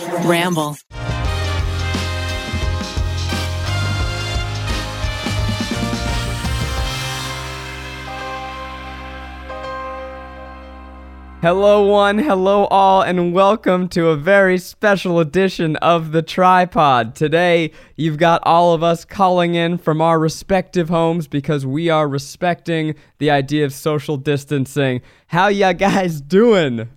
Ramble. Hello, one, hello, all, and welcome to a very special edition of The TryPod. Today, you've got all of us calling in from our respective homes because we are respecting the idea of social distancing. How ya guys doing?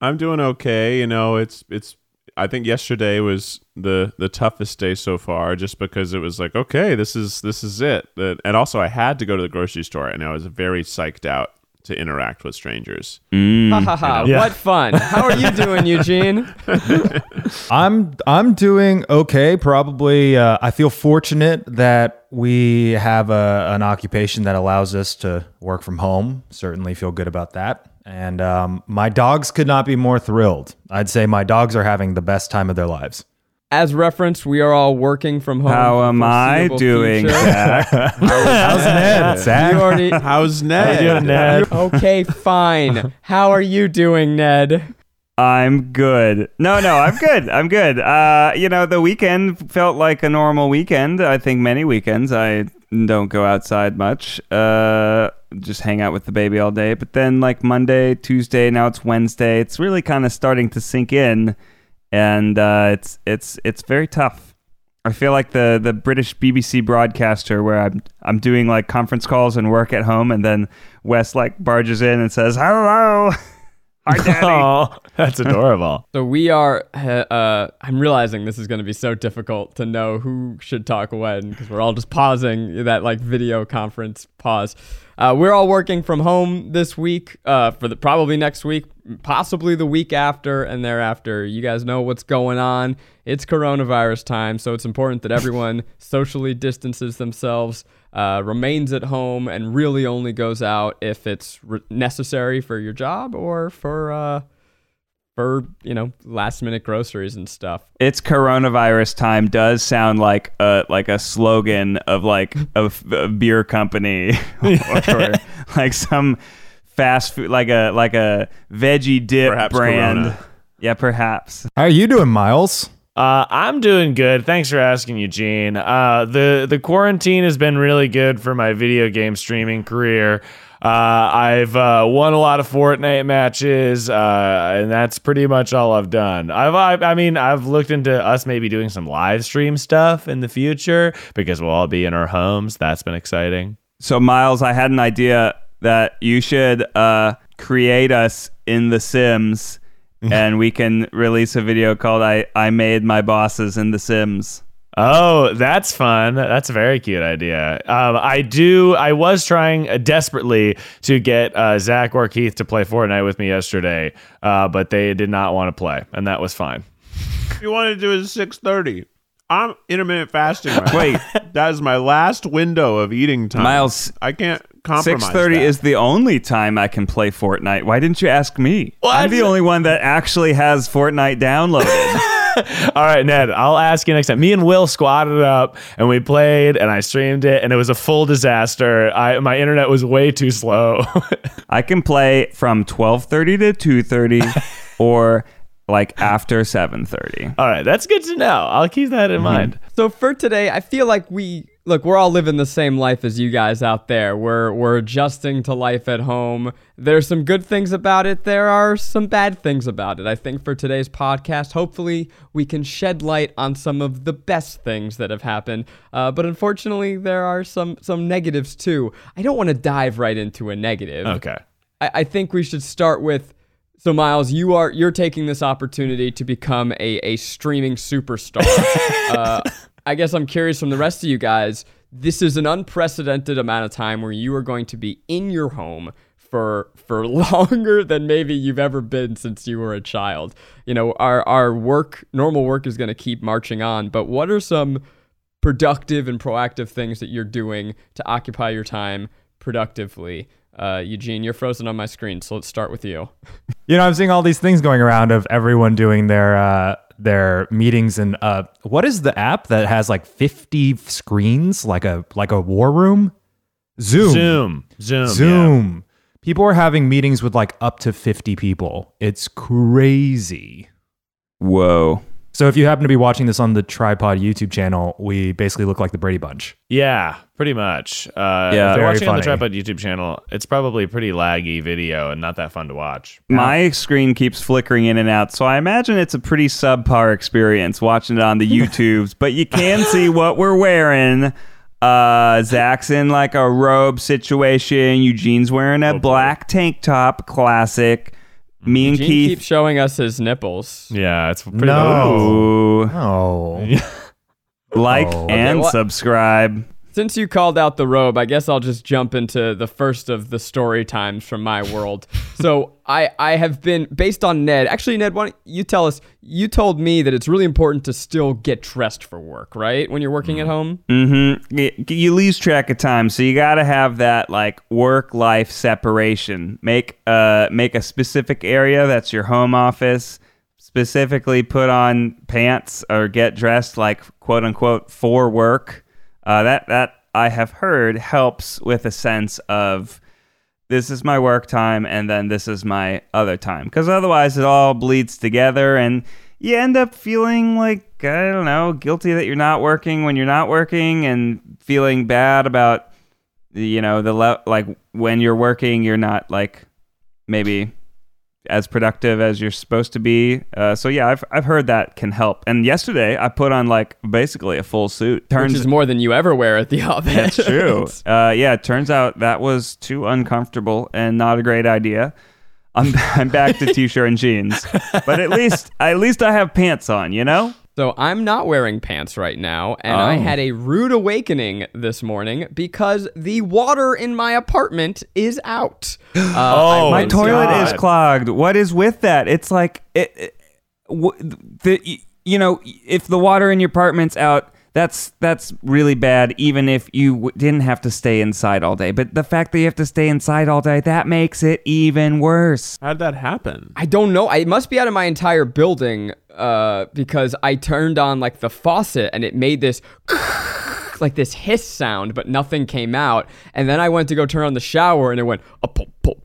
I'm doing okay. You know, it's it's. I think yesterday was the the toughest day so far, just because it was like, okay, this is this is it. That- And also, I had to go to the grocery store, and I was very psyched out to interact with strangers. Ha ha ha, Yeah. what fun. How are you doing, Eugene? I'm I'm doing okay. Probably, uh, I feel fortunate that we have a, an occupation that allows us to work from home. Certainly, feel good about that. And um, my dogs could not be more thrilled. I'd say my dogs are having the best time of their lives. As referenced, we are all working from home. How am I doing. Zach? How's Ned? Zach? You already. How's Ned? Okay, fine. How are you doing, Ned? I'm good. No, no, I'm good. I'm good. Uh, you know, the weekend felt like a normal weekend. I think many weekends I don't go outside much. Uh, just hang out with the baby all day. But then like Monday, Tuesday, now it's Wednesday. It's really kind of starting to sink in, and uh, it's it's it's very tough. I feel like the the British BBC broadcaster where I'm I'm doing like conference calls and work at home, and then Wes like barges in and says, "Hello." Hi, Daddy. Oh, that's adorable. So we are. Uh, I'm realizing this is going to be so difficult to know who should talk when because we're all just pausing that like video conference pause. Uh, we're all working from home this week. Uh, for the probably next week, possibly the week after and thereafter. You guys know what's going on. It's coronavirus time, so it's important that everyone socially distances themselves. Uh, remains at home and really only goes out if it's re- necessary for your job or for uh, for you know last minute groceries and stuff. it's coronavirus time does sound like a like a slogan of like a, f- a beer company or like some fast food like a like a veggie dip Perhaps brand Corona. yeah perhaps How are you doing, Miles? Uh, I'm doing good. Thanks for asking, Eugene. Uh, the the quarantine has been really good for my video game streaming career. Uh, I've uh, won a lot of Fortnite matches, uh, and that's pretty much all I've done. I've, I, I mean, I've looked into us maybe doing some live stream stuff in the future because we'll all be in our homes. That's been exciting. so miles i had an idea that you should uh create us in the sims and we can release a video called i i made my bosses in the sims Oh, that's fun. That's a very cute idea. Um, I do. I was trying uh, desperately to get uh, Zach or Keith to play Fortnite with me yesterday, uh, but they did not want to play, and that was fine. You want to do it at six thirty, I'm intermittent fasting. Right. Wait. that is my last window of eating time. Miles, I can't compromise. Six thirty is the only time I can play Fortnite. Why didn't you ask me? What? I'm the only one that actually has Fortnite downloaded. All right, Ned, I'll ask you next time. Me and Will squatted up and we played, and I streamed it, and it was a full disaster. I my internet was way too slow. I can play from twelve thirty to two thirty, or like after seven thirty. All right, that's good to know. I'll keep that in mm-hmm. mind. So for today, I feel like we look, we're all living the same life as you guys out there. We're we're adjusting to life at home. There's some good things about it. There are some bad things about it. I think for today's podcast, hopefully we can shed light on some of the best things that have happened. Uh, but unfortunately, there are some some negatives too. I don't want to dive right into a negative. Okay. I, I think we should start with so Miles, you are you're taking this opportunity to become a, a streaming superstar. uh, I guess I'm curious from the rest of you guys. This is an unprecedented amount of time where you are going to be in your home for for longer than maybe you've ever been since you were a child. You know, our our work, normal work is going to keep marching on, but what are some productive and proactive things that you're doing to occupy your time productively? Uh, Eugene, you're frozen on my screen, so let's start with you. You know, I'm seeing all these things going around of everyone doing their uh, their meetings and uh, what is the app that has like 50 screens, like a like a war room? Zoom. Zoom. Zoom. Zoom. People are having meetings with like up to 50 people. It's crazy. Whoa. So if you happen to be watching this on the TryPod YouTube channel, we basically look like the Brady Bunch. Yeah, pretty much. Uh, Yeah. if you're Very watching on the. TryPod YouTube channel, it's probably a pretty laggy video and not that fun to watch. My screen keeps flickering in and out, so I imagine it's a pretty subpar experience watching it on the YouTubes, but you can see what we're wearing. Uh, Zach's in like a robe situation. Eugene's wearing a black tank top, classic. Me and Gene Keith. keeps showing us his nipples. Yeah, it's pretty No. Ooh. Oh. like Oh. and what- subscribe. Since you called out the robe, I guess I'll just jump into the first of the story times from my world. so I I have been based on Ned. Actually, Ned, why don't you tell us? You told me that it's really important to still get dressed for work, right? When you're working at home. Mm-hmm. You lose track of time, so you got to have that like work-life separation. Make uh make a specific area that's your home office. Specifically, put on pants or get dressed like quote unquote for work. Uh, that that I have heard helps with a sense of this is my work time and then this is my other time. Because otherwise it all bleeds together and you end up feeling like i don't know guilty that you're not working when you're not working and feeling bad about you know the le- like when you're working you're not like maybe as productive as you're supposed to be uh, so yeah I've, I've heard that can help and yesterday i put on like basically a full suit turns Which is more than you ever wear at the office. that's true. Uh, yeah, it turns out that was too uncomfortable and not a great idea. I'm I'm back to t-shirt and jeans, but at least at least I have pants on. You know. So I'm not wearing pants right now, and I Oh. had a rude awakening this morning because the water in my apartment is out. Uh, Oh, I My toilet is clogged. What is with that? It's like it, it w- the you know if the water in your apartment's out. That's that's really bad. Even if you w- didn't have to stay inside all day, but the fact that you have to stay inside all day that makes it even worse. How'd that happen? I don't know. I- It must be out of my entire building uh, because I turned on like the faucet and it made this like this hiss sound, but nothing came out. And then I went to go turn on the shower and it went a pop, pop,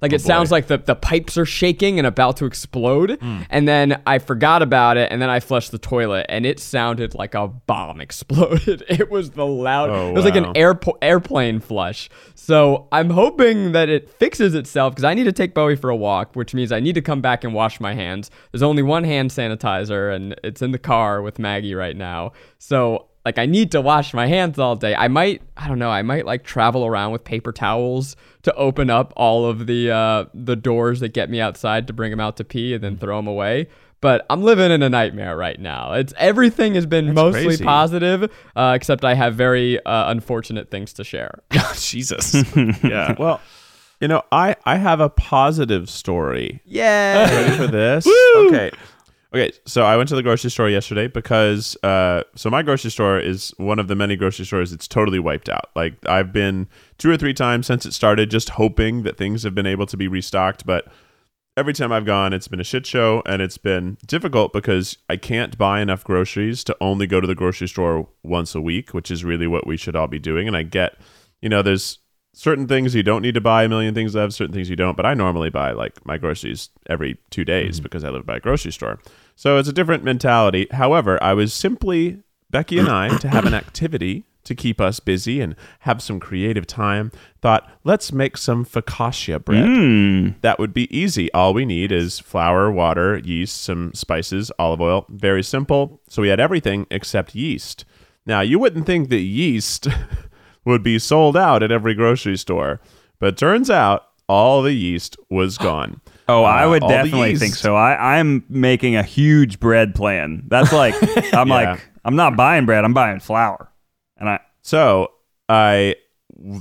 like it sounds like the, the pipes are shaking and about to explode mm. and then i forgot about it and then i flushed the toilet and it sounded like a bomb exploded. It was the loud oh, it was wow. like an airpo- airplane flush. So i'm hoping that it fixes itself because i need to take bowie for a walk which means i need to come back and wash my hands. There's only one hand sanitizer and it's in the car with maggie right now. So like I need to wash my hands all day. I might I don't know, I might like travel around with paper towels to open up all of the uh the doors that get me outside to bring them out to pee and then throw them away. But I'm living in a nightmare right now. It's everything has been mostly crazy. positive, uh, except I have very uh, unfortunate things to share. Jesus. yeah. Well, you know, I I have a positive story. Yeah. Ready for this? Okay. Okay, so I went to the grocery store yesterday because uh, so my grocery store is one of the many grocery stores that's totally wiped out. Like I've been two or three times since it started, just hoping that things have been able to be restocked, but every time I've gone, it's been a shit show and it's been difficult because I can't buy enough groceries to only go to the grocery store once a week, which is really what we should all be doing. And I get, you know, there's certain things you don't need to buy a million things of, certain things you don't, but I normally buy like my groceries every two days because I live by a grocery store. So it's a different mentality. However, I was simply Becky and I to have an activity to keep us busy and have some creative time. Thought, let's make some focaccia bread. Mm. That would be easy. All we need is flour, water, yeast, some spices, olive oil. Very simple. So we had everything except yeast. Now, you wouldn't think that yeast would be sold out at every grocery store, but turns out all the yeast was gone. Oh, I Uh, would definitely think so. I, I'm making a huge bread plan. That's like I'm Yeah. like I'm not buying bread. I'm buying flour, and I So I,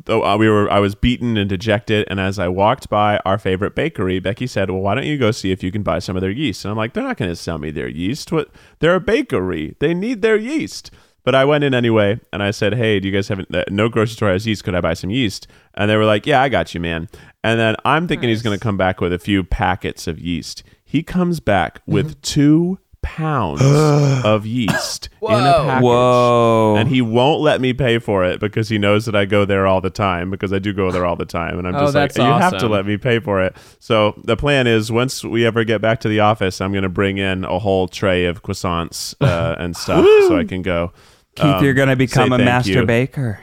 though uh, we were, I was beaten and dejected. And as I walked by our favorite bakery, Becky said, "Well, why don't you go see if you can buy some of their yeast?" And I'm like, "They're not going to sell me their yeast. What? They're a bakery. They need their yeast." But I went in anyway, and I said, "Hey, do you guys have uh, no grocery store has yeast? Could I buy some yeast?" And they were like, "Yeah, I got you, man." And then I'm thinking he's going to come back with a few packets of yeast. He comes back with two pounds of yeast in a package. Whoa. And he won't let me pay for it because he knows that I go there all the time because I do go there all the time. And I'm Oh, just like, that's you have to let me pay for it. So the plan is once we ever get back to the office, I'm going to bring in a whole tray of croissants uh, and stuff so I can go. Keith, um, you're gonna become a master you. baker.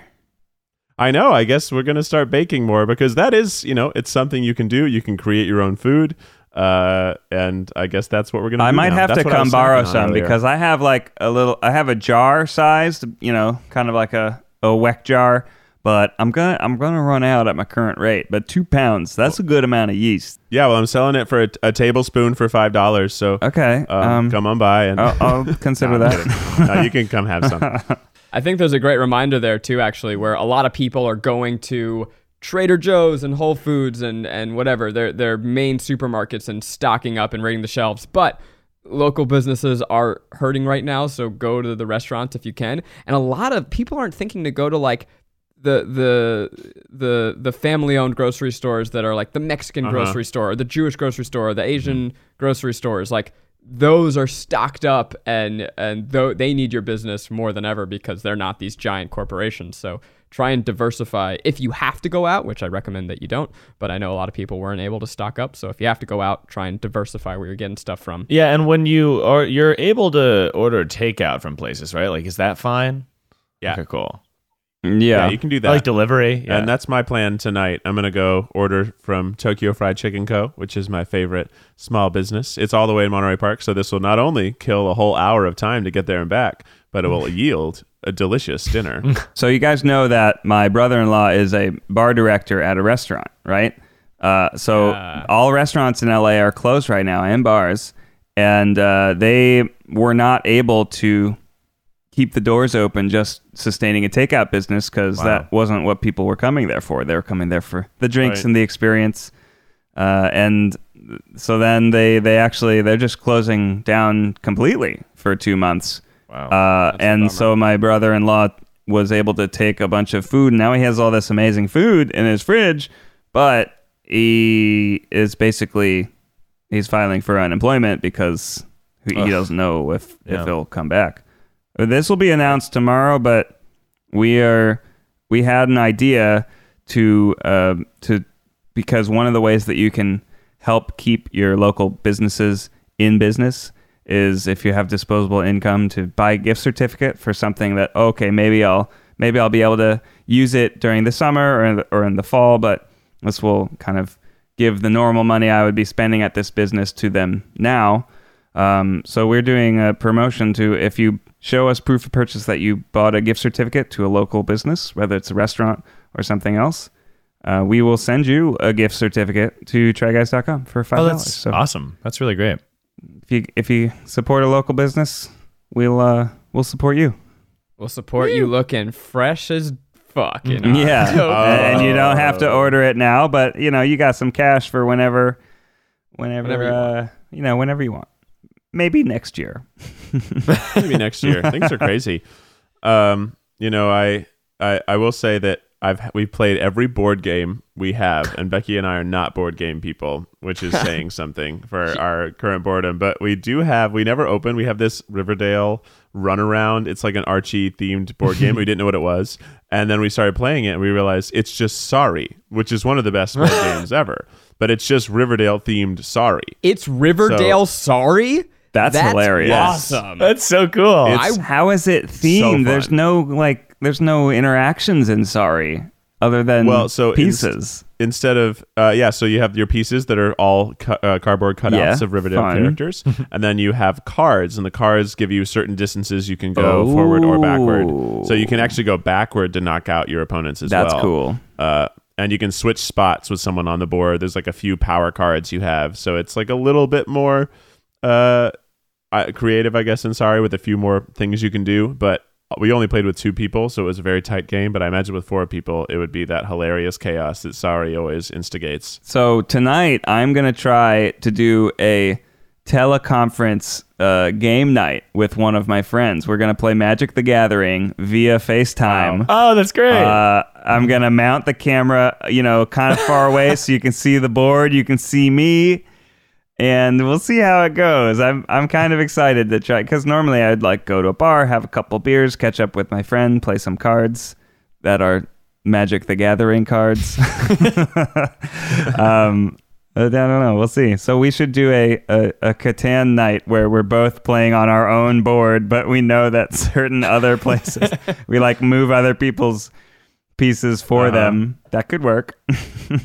I know. I guess we're going to start baking more because that is, you know, it's something you can do. You can create your own food. Uh, and I guess that's what we're going to do. I might now. have That's to come borrow some earlier. because I have like a little. I have a jar sized, you know, kind of like a a weck jar. But I'm gonna I'm gonna run out at my current rate. But two pounds, that's a good amount of yeast. Yeah, well, I'm selling it for a, a tablespoon for five dollars. So Okay, um, um, come on by and I'll, I'll consider No, that. No, you can come have some. I think there's a great reminder there too, actually, where a lot of people are going to Trader Joe's and Whole Foods and and whatever their their main supermarkets and stocking up and raiding the shelves, but local businesses are hurting right now so go to the restaurants if you can. And a lot of people aren't thinking to go to like the the the the family owned grocery stores that are like the Mexican Uh-huh. grocery store, or the Jewish grocery store, or the Asian grocery stores, like those are stocked up and and though they need your business more than ever because they're not these giant corporations. So try and diversify if you have to go out, which I recommend that you don't, but I know a lot of people weren't able to stock up. So if you have to go out, try and diversify where you're getting stuff from. Yeah, and when you are you're able to order takeout from places, right? Like, is that fine? Yeah. Okay, cool. Yeah, yeah, you can do I that. like delivery. Yeah. And that's my plan tonight. I'm gonna go order from Tokyo Fried Chicken Co., which is my favorite small business. It's all the way in Monterey Park, so this will not only kill a whole hour of time to get there and back, but it will yield a delicious dinner. So you guys know that my brother-in-law is a bar director at a restaurant, right? Uh, so Yeah. all restaurants in LA are closed right now and bars, and uh, they were not able to keep the doors open just sustaining a takeout business because Wow. that wasn't what people were coming there for. They were coming there for the drinks Right. and the experience, uh, and so then they they actually they're just closing down completely for two months. wow. Uh, and so my brother-in-law was able to take a bunch of food. And now he has all this amazing food in his fridge, but he is basically he's filing for unemployment because he, he doesn't know if Yeah. if he'll come back. This will be announced tomorrow, but we are we had an idea to uh, to because one of the ways that you can help keep your local businesses in business is if you have disposable income to buy a gift certificate for something that okay maybe I'll maybe I'll be able to use it during the summer or in the, or in the fall but this will kind of give the normal money I would be spending at this business to them now. Um, so we're doing a promotion to if you show us proof of purchase that you bought a gift certificate to a local business whether it's a restaurant or something else uh, we will send you a gift certificate to tryguys.com for $5. Oh, that's so awesome. That's really great. if you if you support a local business, we'll uh we'll support you. We'll support you looking fresh as fuck. You know? Yeah, So- and you don't have to order it now, but you know you got some cash for whenever, whenever, Whenever you uh, you know whenever you want. Maybe next year. Maybe next year. Things are crazy. Um, you know, I, I I will say that I've we've played every board game we have, and Becky and I are not board game people, which is saying something for our current boredom. But we do have we never open. We have this Riverdale runaround. It's like an Archie themed board game. we didn't know what it was, and then we started playing it, and we realized it's just Sorry, which is one of the best board games ever. But it's just Riverdale themed Sorry. It's Riverdale. sorry. That's hilarious. Awesome. That's so cool. It's- How is it themed? there's no like there's no interactions in Sorry other than Well, so inst- pieces. instead of uh, yeah so you have your pieces that are all cu- uh, cardboard cutouts Yeah, of riverdale fun. characters and then you have cards and the cards give you certain distances you can go forward or backward so you can actually go backward to knock out your opponents as That's well That's cool. uh, and you can switch spots with someone on the board there's like a few power cards you have so it's like a little bit more uh, creative i guess in sorry with a few more things you can do but we only played with two people, so it was a very tight game. But I imagine with four people, it would be that hilarious chaos that Sorry always instigates. So tonight I'm gonna try to do a teleconference uh, game night with one of my friends. We're gonna play Magic the Gathering via FaceTime. oh, that's great. Uh, I'm gonna mount the camera, you know, kind of far away so you can see the board, you can see me, and we'll see how it goes. I'm I'm kind of excited to try because normally I'd like go to a bar, have a couple beers, catch up with my friend, play some cards that are Magic the Gathering cards. um, I don't know. We'll see. So we should do a, a, a Catan night where we're both playing on our own board, but we know that certain other places we like move other people's pieces for Uh-huh. them. That could work.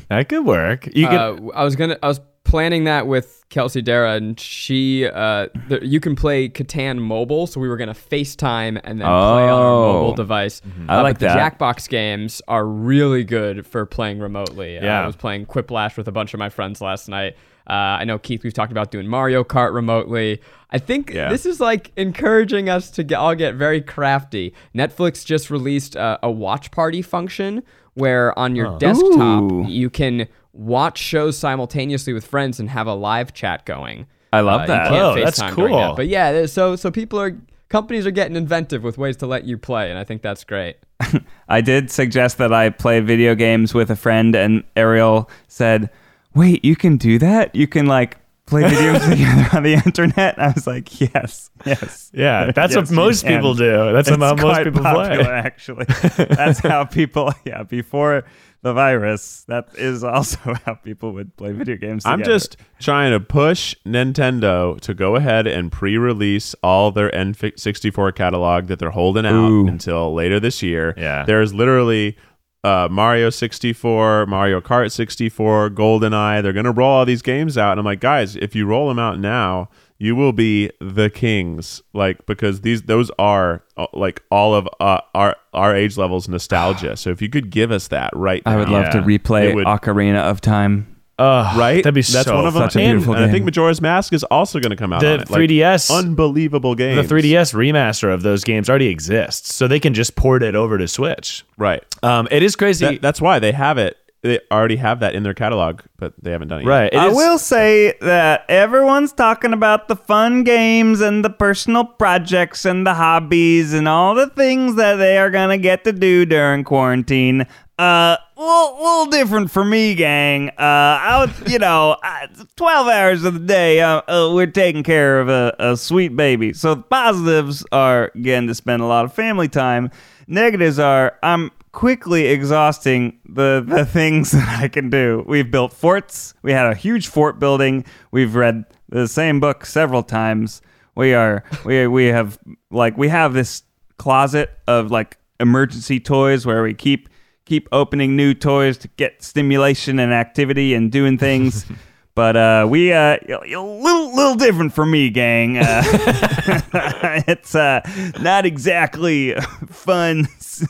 That could work. You could. Uh, I was gonna. I was planning that with Kelsey Darragh, and she. Uh, the, you can play Catan mobile, so we were gonna FaceTime and then play on our Oh. mobile device. I Uh, like but the. Jackbox games are really good for playing remotely. Uh, Yeah. I was playing Quiplash with a bunch of my friends last night. Uh, I know Keith. We've talked about doing Mario Kart remotely. I think Yeah. this is like encouraging us to get, all get very crafty. Netflix just released uh, a watch party function where on your desktop Ooh. you can watch shows simultaneously with friends and have a live chat going. I love Uh, that. Oh, that's FaceTime during cool. that. But yeah, so so people are companies are getting inventive with ways to let you play, and I think that's great. I did suggest that I play video games with a friend, and Ariel said, "Wait, you can do that? You can like play video games together on the internet?" I was like, "Yes, yes, yeah, that's Yes, what most people do. That's It's how most people popular, play. Actually, that's how people. Yeah, before the virus, that is also how people would play video games. I'm just trying to push Nintendo to go ahead and pre-release all their N64 catalog that they're holding out Ooh. until later this year. Yeah. There's literally uh, Mario 64, Mario Kart 64, GoldenEye. They're going to roll all these games out. And I'm like, guys, if you roll them out now, you will be the kings. Like, because these, those are uh, like all of uh, our, our age levels nostalgia. so if you could give us that right I would now, love to replay would- Ocarina of Time. Ugh, right? That'd be That's so one of them. such a And- beautiful and I think Majora's Mask is also going to come out. The on it. Like, 3DS unbelievable game. The 3DS remaster of those games already exists, so they can just port it over to Switch. right? Um, it is crazy, That, that's why they have it. They already have that in their catalog, but they haven't done it. right? It I is- will say that everyone's talking about the fun games and the personal projects and the hobbies and all the things that they are gonna get to do during quarantine. Uh, little, little different for me, gang. Uh, out, you know, uh, twelve hours of the day, uh, uh, we're taking care of a, a sweet baby. So the positives are getting to spend a lot of family time. Negatives are I'm quickly exhausting the the things that I can do. We've built forts. We had a huge fort building. We've read the same book several times. We are we we have like we have this closet of like emergency toys where we keep keep opening new toys to get stimulation and activity and doing things. But uh, we uh, a little little different for me, gang. Uh, it's uh, not exactly a fun s-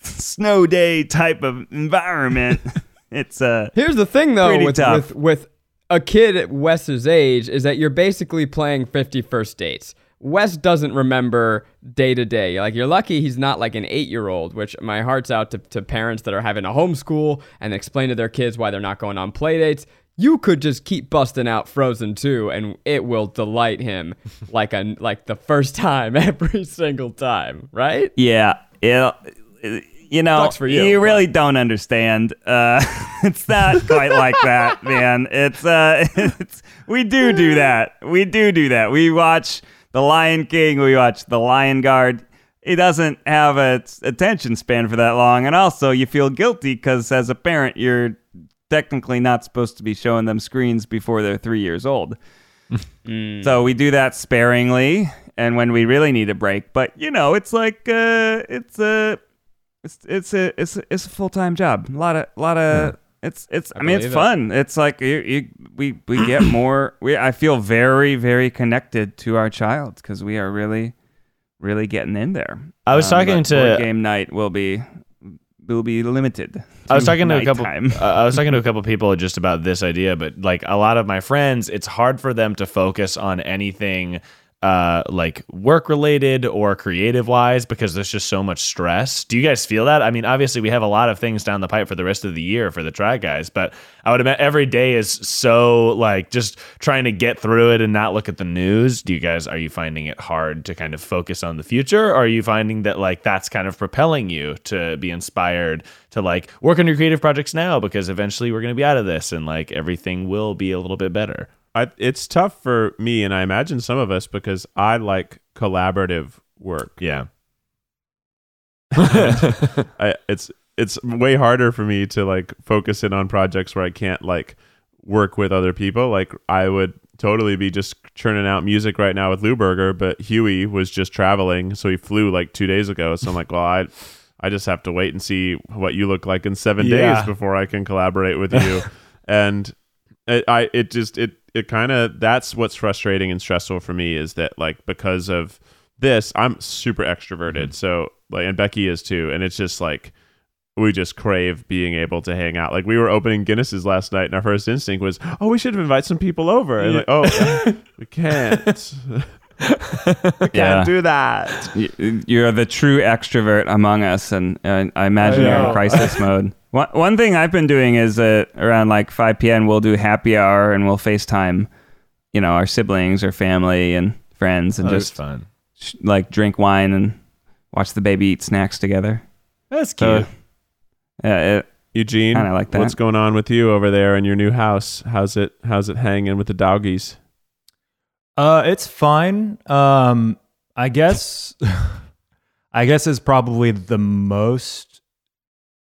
snow day type of environment. It's uh, Here's the thing, though, Pretty with, tough. with with a kid at Wes's age, is that you're basically playing 50 first dates. Wes doesn't remember day to day. Like you're lucky he's not like an eight year old, which my heart's out to, to parents that are having a homeschool and explain to their kids why they're not going on play dates. You could just keep busting out Frozen 2 and it will delight him like a like the first time every single time, right? yeah, it, you know, for you, really don't understand. Uh, it's not quite like that, man. It's uh, it's we do do that. We do do that. We watch The Lion King. We watch The Lion Guard. He doesn't have a attention span for that long, and also you feel guilty because as a parent, you're technically not supposed to be showing them screens before they're three years old. So we do that sparingly, and when we really need a break. But you know, it's like uh, it's a it's it's a it's a, it's a full time job. A lot of a lot of it's it's. I, mean, it's believe it. fun. It's like you, you, we we get more. We I feel very very connected to our child because we are really really getting in there. I was talking to- game night will be will be limited. I was talking to a couple. nighttime. uh, I was talking to a couple people just about this idea, but like a lot of my friends, it's hard for them to focus on anything uh like work related or creative wise because there's just so much stress. Do you guys feel that? I mean, obviously we have a lot of things down the pipe for the rest of the year for the try guys, but I would imagine every day is so like just trying to get through it and not look at the news. Do you guys are you finding it hard to kind of focus on the future or are you finding that like that's kind of propelling you to be inspired to like work on your creative projects now because eventually we're going to be out of this and like everything will be a little bit better? I, it's tough for me, and I imagine some of us because I like collaborative work. Yeah. I, it's it's way harder for me to like focus in on projects where I can't like work with other people. Like I would totally be just churning out music right now with Lou Berger, but Huey was just traveling, so he flew like two days ago. So I'm like, well, I I just have to wait and see what you look like in seven Yeah. days before I can collaborate with you. and it, I it just it it kind of that's what's frustrating and stressful for me is that like because of this I'm super extroverted. So like and Becky is too, and it's just like we just crave being able to hang out. Like we were opening Guinness's last night, and our first instinct was, "Oh, we should invite some people over." And like, "Oh, we can't. we can't Yeah. do that." You're the true extrovert among us, and uh, I imagine I you're in crisis mode. One, one thing I've been doing is uh, around like 5 p.m. we'll do happy hour and we'll FaceTime, you know, our siblings or family and friends, and Oh, that's just fun. sh- like drink wine and watch the baby eat snacks together. That's So, cute. yeah, it, Eugene, Kinda like that. what's going on with you over there in your new house? How's it? How's it hanging with the doggies? Uh, it's fine. Um, I guess, I guess is probably the most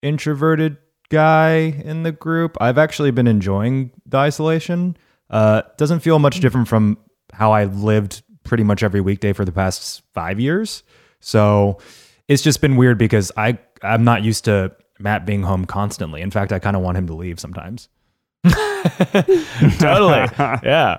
introverted guy in the group. I've actually been enjoying the isolation. Uh, doesn't feel much different from how I lived pretty much every weekday for the past five years. So it's just been weird because I I'm not used to Matt being home constantly. In fact, I kind of want him to leave sometimes. totally. Yeah.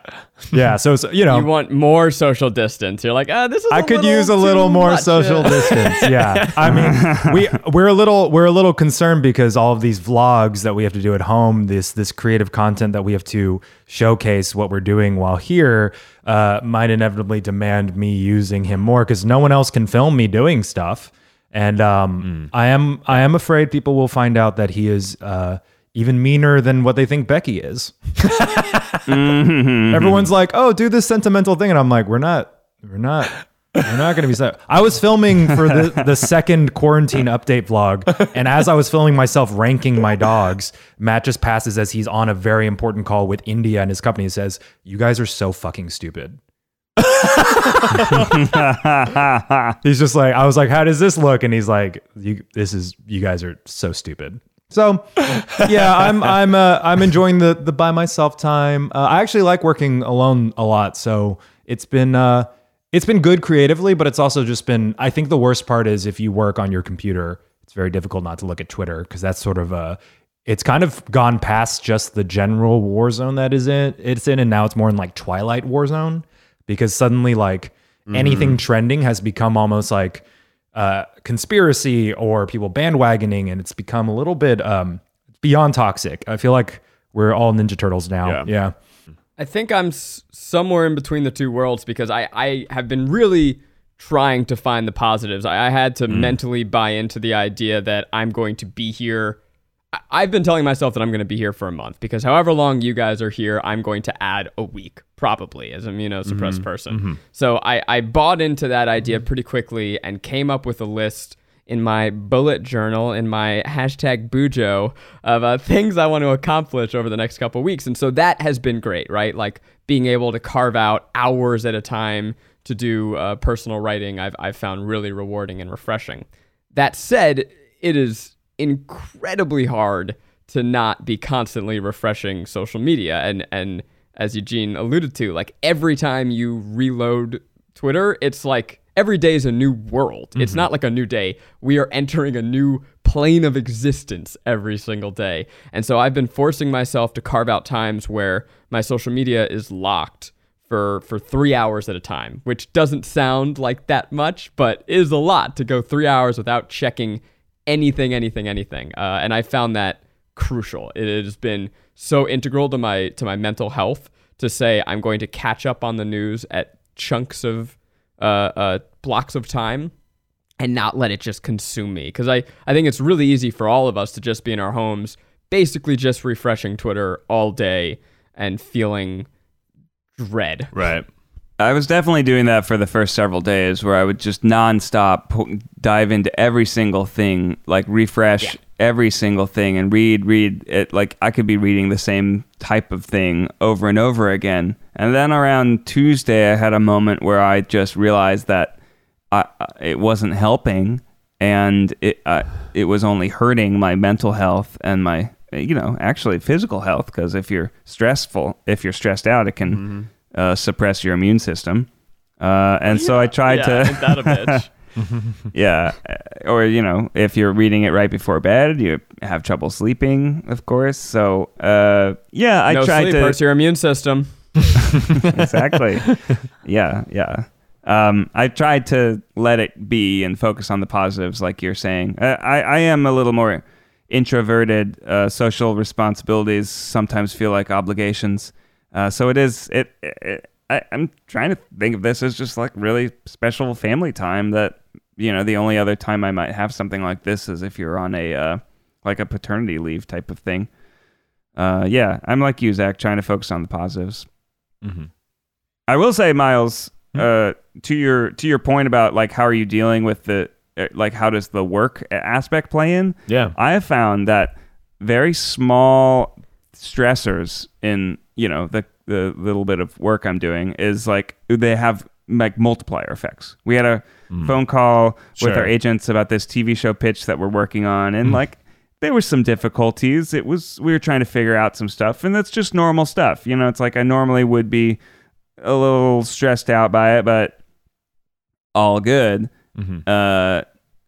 Yeah. So, so you know, You want more social distance. You're like, ah, this is. I a could use a little more much." social distance. Yeah. I mean, we we're a little we're a little concerned because all of these vlogs that we have to do at home, this this creative content that we have to showcase what we're doing while here, uh, might inevitably demand me using him more because no one else can film me doing stuff. And um, I am I am afraid people will find out that he is uh, even meaner than what they think Becky is. Mm-hmm. Everyone's like, "Oh, do this sentimental thing," and I'm like, "We're not, we're not, we're not going to be." Se-. I was filming for the the second quarantine update vlog, and as I was filming myself ranking my dogs, Matt just passes as he's on a very important call with India and his company. and says, "You guys are so fucking stupid." he's just like, I was like, "How does this look?" And he's like, "You, this is, you guys are so stupid." So, yeah, I'm I'm uh, I'm enjoying the the by myself time. Uh, I actually like working alone a lot, so it's been uh, it's been good creatively, but it's also just been. I think the worst part is if you work on your computer, it's very difficult not to look at Twitter because that's sort of uh It's kind of gone past just the general war zone that is in it's in, and now it's more in like Twilight war zone because suddenly like anything trending has become almost like uh, conspiracy or people bandwagoning, and it's become a little bit um, beyond toxic. I feel like we're all Ninja Turtles now. Yeah. Yeah. I think I'm s- somewhere in between the two worlds because I, I have been really trying to find the positives. I, I had to mentally buy into the idea that I'm going to be here. I've been telling myself that I'm going to be here for a month because however long you guys are here, I'm going to add a week probably as a immunosuppressed person. So I, I bought into that idea pretty quickly and came up with a list in my bullet journal in my hashtag bujo of uh, things I want to accomplish over the next couple weeks. And so that has been great, right? Like being able to carve out hours at a time to do uh, personal writing, I've, I've found really rewarding and refreshing. That said, it is incredibly hard to not be constantly refreshing social media. And, and as Eugene alluded to, like every time you reload Twitter, it's like every day is a new world. It's mm-hmm. not like a new day. We are entering a new plane of existence every single day. And so I've been forcing myself to carve out times where my social media is locked for for 3 hours at a time, which doesn't sound like that much, but is a lot to go 3 hours without checking anything anything anything. Uh, and I found that crucial. It has been so integral to my to my mental health to say I'm going to catch up on the news at chunks of uh, uh, blocks of time and not let it just consume me. Because I, I think it's really easy for all of us to just be in our homes, basically just refreshing Twitter all day and feeling dread. Right. I was definitely doing that for the first several days where I would just nonstop po- dive into every single thing, like refresh every single thing and read, read it. Like I could be reading the same type of thing over and over again. And then around Tuesday, I had a moment where I just realized that I, it wasn't helping and it, uh, it was only hurting my mental health and my, you know, actually physical health. Because if you're stressful, if you're stressed out, it can uh, suppress your immune system. Uh, and so I tried yeah, to that a bitch? yeah uh, or you know if you're reading it right before bed you have trouble sleeping of course so uh yeah i no tried sleep to hurts your immune system. exactly yeah yeah um i tried to let it be and focus on the positives like you're saying i i, I am a little more introverted uh, social responsibilities sometimes feel like obligations uh, so it is it, it I, i'm trying to think of this as just like really special family time that you know the only other time i might have something like this is if you're on a uh, like a paternity leave type of thing uh, yeah i'm like you zach trying to focus on the positives Mhm. I will say, Miles, uh, to your to your point about like how are you dealing with the uh, like how does the work aspect play in? Yeah. I have found that very small stressors in you know the the little bit of work I'm doing is like they have like multiplier effects. We had a phone call with our agents about this TV show pitch that we're working on, and like there were some difficulties. It was we were trying to figure out some stuff, and that's just normal stuff. You know, it's like I normally would be a little stressed out by it, but all good. Mhm. Uh,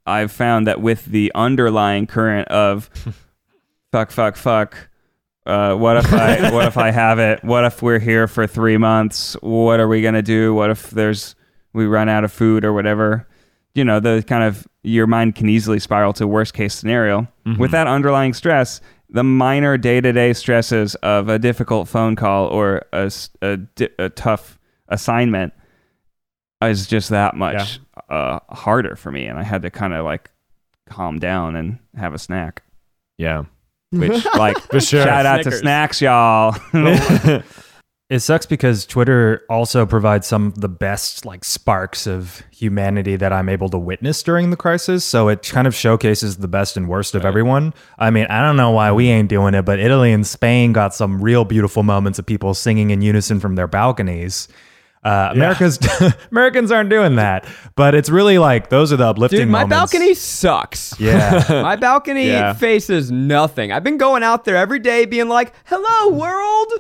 I've found that with the underlying current of fuck, fuck, fuck. Uh, what if I what if I have it? What if we're here for three months? What are we gonna do? What if there's we run out of food or whatever? You know, the kind of your mind can easily spiral to worst case scenario. With that underlying stress, the minor day to day stresses of a difficult phone call or a, a a tough assignment is just that much uh, harder for me, and I had to kind of like calm down and have a snack. Yeah. Which, like, For sure. shout out to snacks, y'all. It sucks because Twitter also provides some of the best like sparks of humanity that I'm able to witness during the crisis. So it kind of showcases the best and worst of everyone. I mean, I don't know why we ain't doing it, but Italy and Spain got some real beautiful moments of people singing in unison from their balconies. Uh, America's Americans aren't doing that, but it's really like those are the uplifting Dude, my moments. balcony sucks. Yeah. My balcony Yeah. faces nothing. I've been going out there every day being like, hello, world.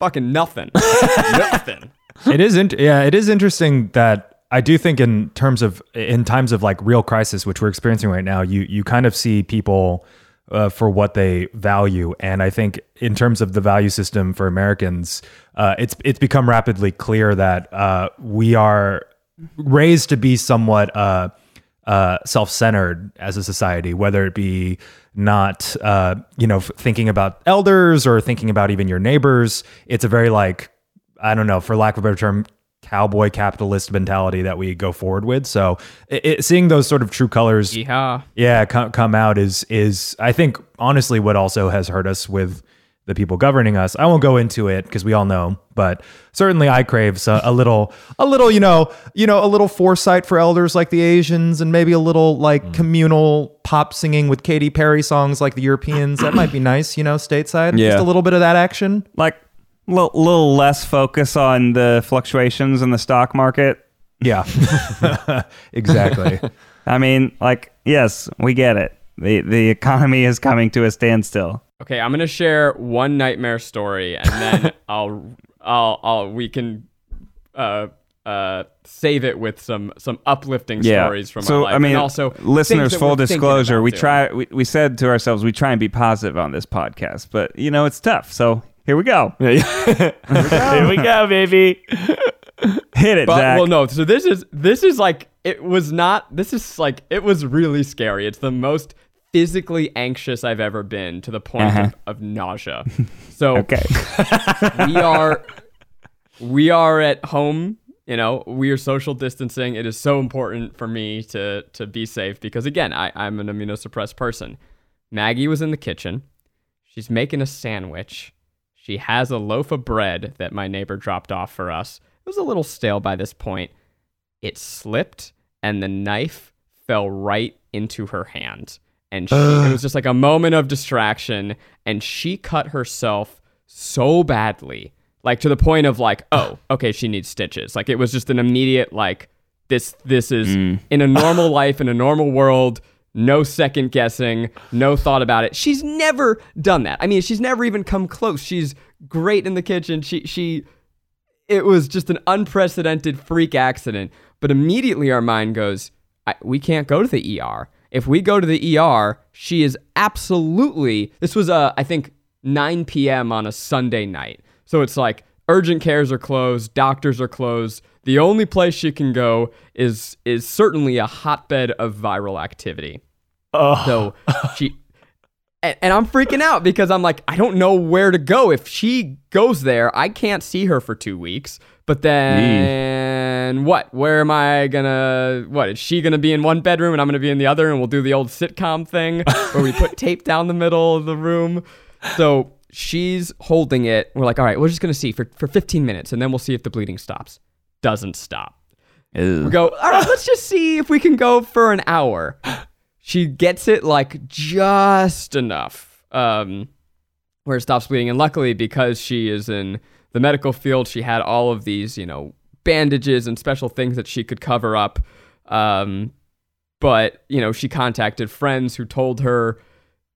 Fucking nothing. nothing. it is int- yeah it is interesting that i do think in terms of in times of like real crisis which we're experiencing right now you you kind of see people uh, for what they value and i think in terms of the value system for americans uh, it's it's become rapidly clear that uh, we are raised to be somewhat uh, uh, self-centered as a society, whether it be not, uh, you know, f- thinking about elders or thinking about even your neighbors. It's a very like, I don't know, for lack of a better term, cowboy capitalist mentality that we go forward with. So, it, it, seeing those sort of true colors, Yeehaw. yeah, come, come out is is I think honestly what also has hurt us with the people governing us. I won't go into it because we all know, but certainly I crave so, a little, a little, you know, you know, a little foresight for elders like the Asians, and maybe a little like mm. communal pop singing with Katy Perry songs like the Europeans. That might be nice, you know, stateside. Yeah. Just a little bit of that action. like, a little, little less focus on the fluctuations in the stock market. Yeah, exactly. I mean, like, yes, we get it. The, the economy is coming to a standstill. Okay, I'm gonna share one nightmare story, and then I'll, I'll, I'll, we can, uh, uh, save it with some some uplifting stories from so our life. I mean, and also listeners, full disclosure, we try. We, we said to ourselves, we try and be positive on this podcast, but you know, it's tough. So here we go. Here we go, baby. Hit it, But Zach. well, no. So this is this is like it was not. This is like it was really scary. It's the most physically anxious I've ever been to the point Uh-huh. of, of nausea. So okay. we are we are at home you know we are social distancing it is so important for me to to be safe because again I, i'm an immunosuppressed person maggie was in the kitchen she's making a sandwich she has a loaf of bread that my neighbor dropped off for us It was a little stale by this point. It slipped and the knife fell right into her hand. And she, it was just like a moment of distraction. And she cut herself so badly, like to the point of like, oh, okay, she needs stitches. Like it was just an immediate like, this this is mm. in a normal life in a normal world. No second guessing, no thought about it. She's never done that. I mean, she's never even come close. She's great in the kitchen. She she it was just an unprecedented freak accident. But immediately our mind goes, I, we can't go to the ER. If we go to the ER, she is absolutely. This was, uh, I think, 9 p.m. on a Sunday night. So it's like urgent cares are closed, doctors are closed. The only place she can go is is certainly a hotbed of viral activity. Oh, So she and, and I'm freaking out because I'm like, I don't know where to go. If she goes there, I can't see her for two weeks. But then what? Where am I gonna? What is she gonna be in one bedroom and I'm gonna be in the other, and we'll do the old sitcom thing where we put tape down the middle of the room. So she's holding it. We're like, all right, we're just gonna see for for 15 minutes, and then we'll see if the bleeding stops. Doesn't stop. Ew. We go, all right, let's just see if we can go for an hour. She gets it like just enough um, where it stops bleeding. And luckily, because she is in the medical field, she had all of these, you know, bandages and special things that she could cover up. Um, but, you know, she contacted friends who told her,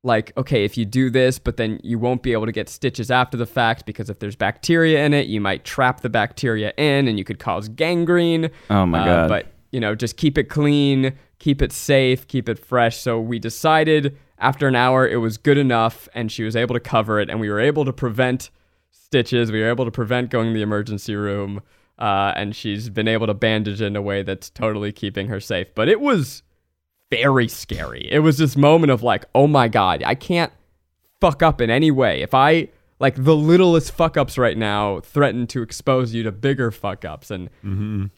like, okay, if you do this, but then you won't be able to get stitches after the fact because if there's bacteria in it, you might trap the bacteria in and you could cause gangrene. Oh my Uh, god. But you know, just keep it clean, keep it safe, keep it fresh. So we decided after an hour it was good enough, and she was able to cover it, and we were able to prevent stitches. We were able to prevent going to the emergency room, uh, and she's been able to bandage in a way that's totally keeping her safe. But it was very scary. It was this moment of like, oh my god, I can't fuck up in any way. If I like the littlest fuck ups right now threaten to expose you to bigger fuck ups, and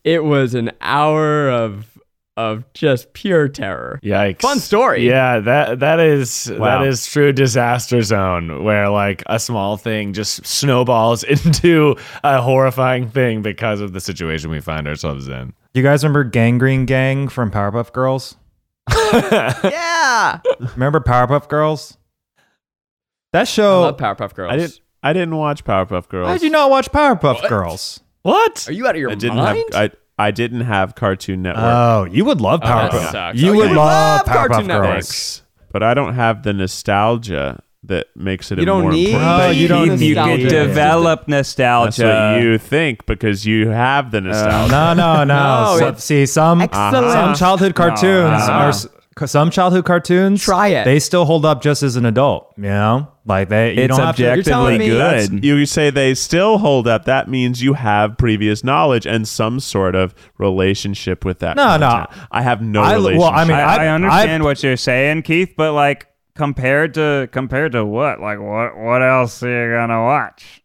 it was an hour of of just pure terror. Yikes! Fun story. Yeah, that that is Wow. that is true disaster zone where like a small thing just snowballs into a horrifying thing because of the situation we find ourselves in. You guys remember Gangrene Gang from Powerpuff Girls? Yeah. Remember Powerpuff Girls? That I show. love Powerpuff Girls. I didn't. I didn't watch Powerpuff Girls. How did you not watch Powerpuff Girls? What? Are you out of your I didn't mind? have. I I didn't have Cartoon Network. Oh, you would love Oh, that Powerpuff. sucks. Oh, you Oh, would you love, love Cartoon Powerpuff Network. Girls. but I don't have the nostalgia that makes it. You a don't more need- important Oh, thing. you don't Keith, you need can nostalgia. develop That's nostalgia. what you think because you have the uh, nostalgia. No, no, no. No, So- it's see, some excellent. some childhood cartoons no. are s- some childhood cartoons. Try it. They still hold up just as an adult. You know, like they. You it's don't have to. You're telling objectively me- good. you say they still hold up. That means you have previous knowledge and some sort of relationship with that. No, no. I have no I- well. I mean, I, I understand I- what you're saying, Keith, but like compared to compared to what? Like what what else are you gonna watch?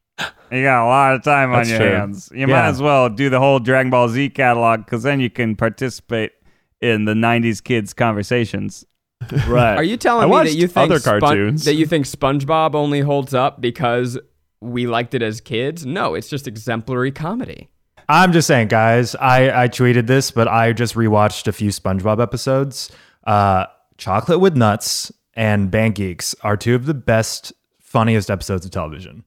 You got a lot of time on your true. hands. You Yeah. might as well do the whole Dragon Ball Z catalog because then you can participate in the '90s kids conversations. Right. Are you telling me that you think other Spon- cartoons. that you think SpongeBob only holds up because we liked it as kids? No, it's just exemplary comedy. I'm just saying, guys. I I tweeted this, but I just rewatched a few SpongeBob episodes. Uh, Chocolate with Nuts and Band Geeks are two of the best, funniest episodes of television.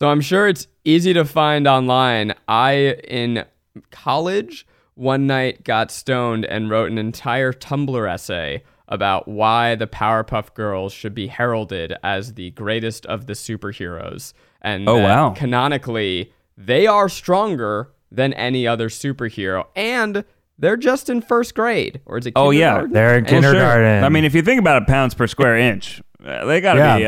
So I'm sure it's easy to find online. I, in college, one night got stoned and wrote an entire Tumblr essay about why the Powerpuff Girls should be heralded as the greatest of the superheroes. And Oh, that wow. canonically, they are stronger than any other superhero. And they're just in first grade. Or is it kindergarten? Oh, yeah. They're in And- kindergarten. I mean, if you think about it, pounds per square inch, they got to Yeah. be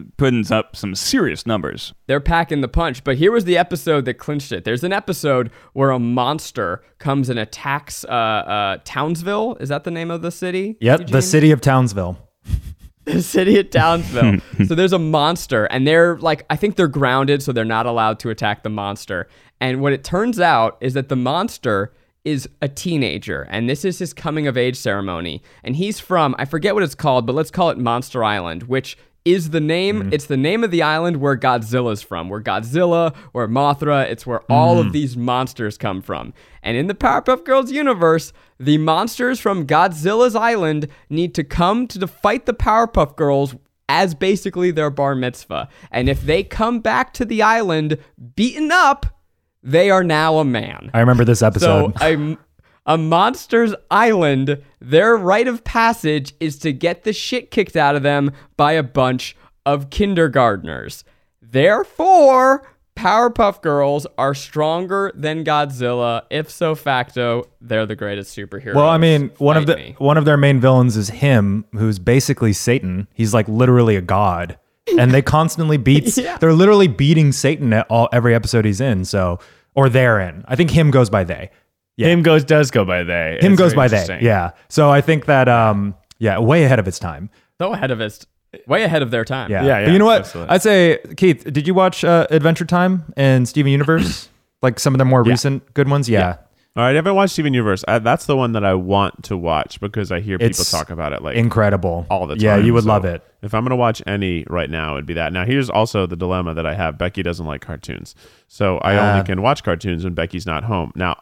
uh, putting up some serious numbers. they're packing the punch. But here was the episode that clinched it. There's an episode where a monster comes and attacks uh, uh, Townsville. Is that the name of the city? Yep, the city of Townsville. the city of Townsville. so there's a monster, and they're like, I think they're grounded, so they're not allowed to attack the monster. And what it turns out is that the monster is a teenager, and this is his coming of age ceremony. And he's from, I forget what it's called, but let's call it Monster Island, which is the name. Mm-hmm. It's the name of the island where Godzilla's from. Where Godzilla, where Mothra, it's where all of mm. these monsters come from. And in the Powerpuff Girls universe, the monsters from Godzilla's island need to come to fight the Powerpuff Girls as basically their bar mitzvah. And if they come back to the island beaten up, they are now a man. I remember this So episode. a, a monster's island, their rite of passage is to get the shit kicked out of them by a bunch of kindergartners. Therefore, Powerpuff Girls are stronger than Godzilla. If so facto, they're the greatest superheroes. well, I mean, one of the me. one of their main villains is him, who's basically Satan. He's like literally a god, and they constantly beat. Yeah. They're literally beating Satan at all every episode he's in. So, or they're in. I think him goes by they. Yeah. Him goes does go by they. Him It's goes by they. Yeah. So I think that um yeah, way ahead of its time. so ahead of its way ahead of their time. Yeah. Yeah, But you know what? absolutely. I'd say Keith, did you watch uh, Adventure Time and Steven Universe? like some of the more recent good ones? Yeah. All right, I haven't watched Steven Universe. I, that's the one that I want to watch because I hear people It's talk about it like Incredible. all the time. Yeah, you would So love it. If I'm going to watch any right now, it'd be that. Now, here's also the dilemma that I have. Becky doesn't like cartoons. So I Ah. only can watch cartoons when Becky's not home. Now,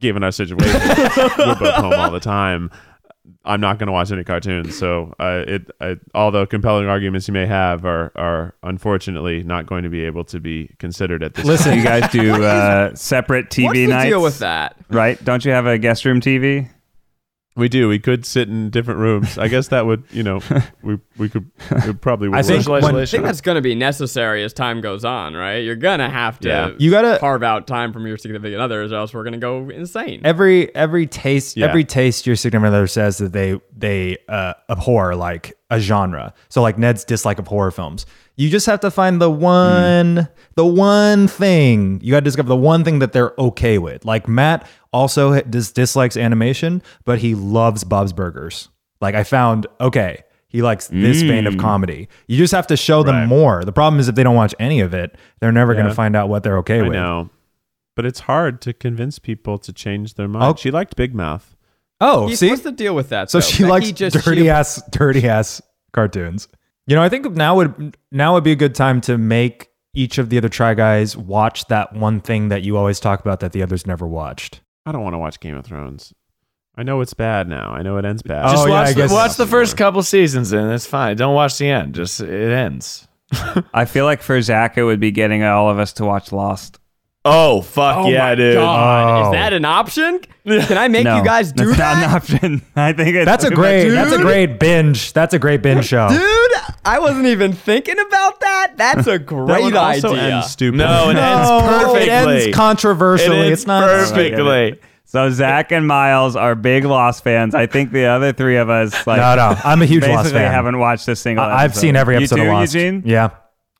given our situation, we're both home all the time. I'm not going to watch any cartoons. So, uh, it, uh, although compelling arguments you may have are, are unfortunately not going to be able to be considered at this Listen, you guys do uh, separate TV nights What's the deal with that? right? Don't you have a guest room TV? We do. We could sit in different rooms. I guess that would, you know, we we could it would probably. I think Social when- I think that's going to be necessary as time goes on, right? You're going to have to Yeah. You gotta carve out time from your significant others, or else we're going to go insane. every every taste Yeah. every taste your significant other says that they they uh, abhor like a genre. So like Ned's dislike of horror films. You just have to find the one the one thing. You got to discover the one thing that they're okay with. Like Matt also dis- dislikes animation, but he loves Bob's Burgers. Like I found okay, he likes this vein of mm. comedy. You just have to show them Right. more. The problem is if they don't watch any of it, they're never going to find out what they're okay I with. know, but it's hard to convince people to change their mind. Oh. She liked Big Mouth. Oh, Keith, see, what's the deal with that? So though? she Becky likes just dirty she- ass, dirty ass cartoons. You know, I think now would now would be a good time to make each of the other try guys watch that one thing that you always talk about that the others never watched. I don't want to watch Game of Thrones. I know it's bad now. I know it ends bad. Oh, Just yeah, watch, I the, guess- watch the first couple seasons and it's fine. Don't watch the end. Just it ends. I feel like for Zach, it would be getting all of us to watch Lost. Oh fuck Oh yeah, my dude! God. Oh. Is that an option? Can I make no, you guys do that's that? not an option. I think it's That's a great. That's a great binge. That's a great binge show. Dude, I wasn't even thinking about that. That's a that great would also idea. end stupid. No, it ends perfectly. It ends controversially. It ends it's not perfectly. So Zach and Miles are big Lost fans. I think the other three of us, like, No, no. I'm a huge Lost fan. I haven't watched a single. I- I've seen every You episode too, of Lost. Eugene? Yeah.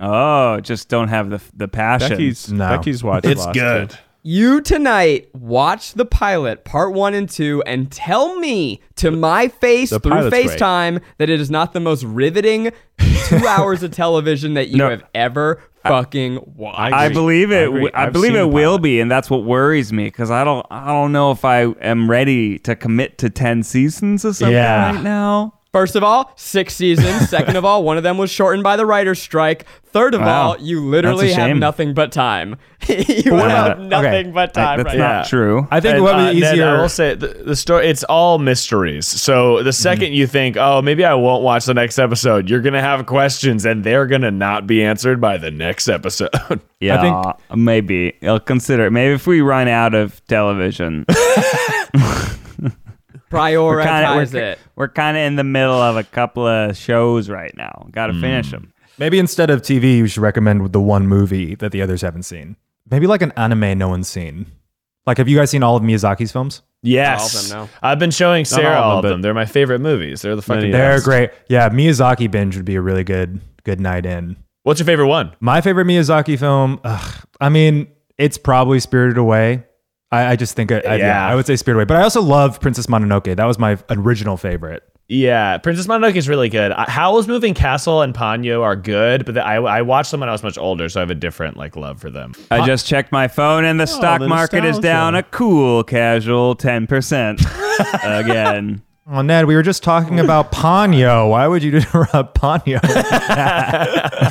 Oh, just don't have the the passion. Becky's No. Becky's watched. It's Lost, good. too. You tonight watch the pilot, part one and two, and tell me to my face The through pilot's great. FaceTime that it is not the most riveting two hours of television that you No. have ever fucking watched. I I believe it. I, I've believe it will be, and that's what worries me because I don't. I don't know if I am ready to commit to ten seasons of something Yeah. right now. First of all, six seasons. Second of all, one of them was shortened by the writer's strike. Third of Wow. all, you literally have nothing but time. you what have nothing okay. but time that's right not now. true. I think And, what would uh, be Ned, easier. I will say the, the story. It's all mysteries. So the 2nd you think, oh, maybe I won't watch the next episode, you're gonna have questions, and they're gonna not be answered by the next episode. Yeah, think- maybe I'll consider it. Maybe if we run out of television, Prioritize kinda- we're, it. we're kind of in the middle of a couple of shows right now. Got to hmm. finish them. Maybe instead of TV, you should recommend the one movie that the others haven't seen. Maybe like an anime no one's seen. Like, have you guys seen all of Miyazaki's films? yes, All of them, no. I've been showing Sarah all of all them, of them. but- They're my favorite movies. They're the fucking. They're best. great. Yeah, Miyazaki binge would be a really good good night in. What's your favorite one? My favorite Miyazaki film. Ugh, I mean, it's probably Spirited Away. I, I just think, I, I- yeah, Yeah. I would say Spirited Away. But I also love Princess Mononoke. That was my original favorite. Yeah, Princess Mononoke is really good. Howl's Moving Castle and Ponyo are good, but the, I, I watched them when I was much older, so I have a different like love for them. I just checked my phone, and the oh, stock the market is down a cool casual ten percent again. Oh, Ned, we were just talking about Ponyo. Why would you interrupt Ponyo?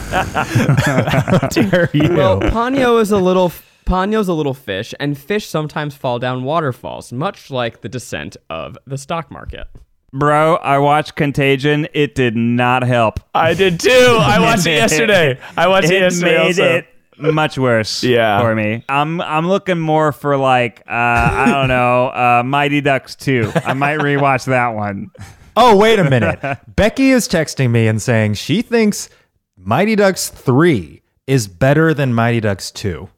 How dare you? Well, Ponyo is a little Ponyo's a little fish, and fish sometimes fall down waterfalls, much like the descent of the stock market. Bro, I watched Contagion. It did not help. I did too. I watched it yesterday. I watched it, yesterday. It yesterday. made also. it much worse Yeah. for me. I'm I'm looking more for like uh, I don't know, uh, Mighty Ducks 2. I might rewatch that one. oh, wait a minute. Becky is texting me and saying she thinks Mighty Ducks 3 is better than Mighty Ducks 2.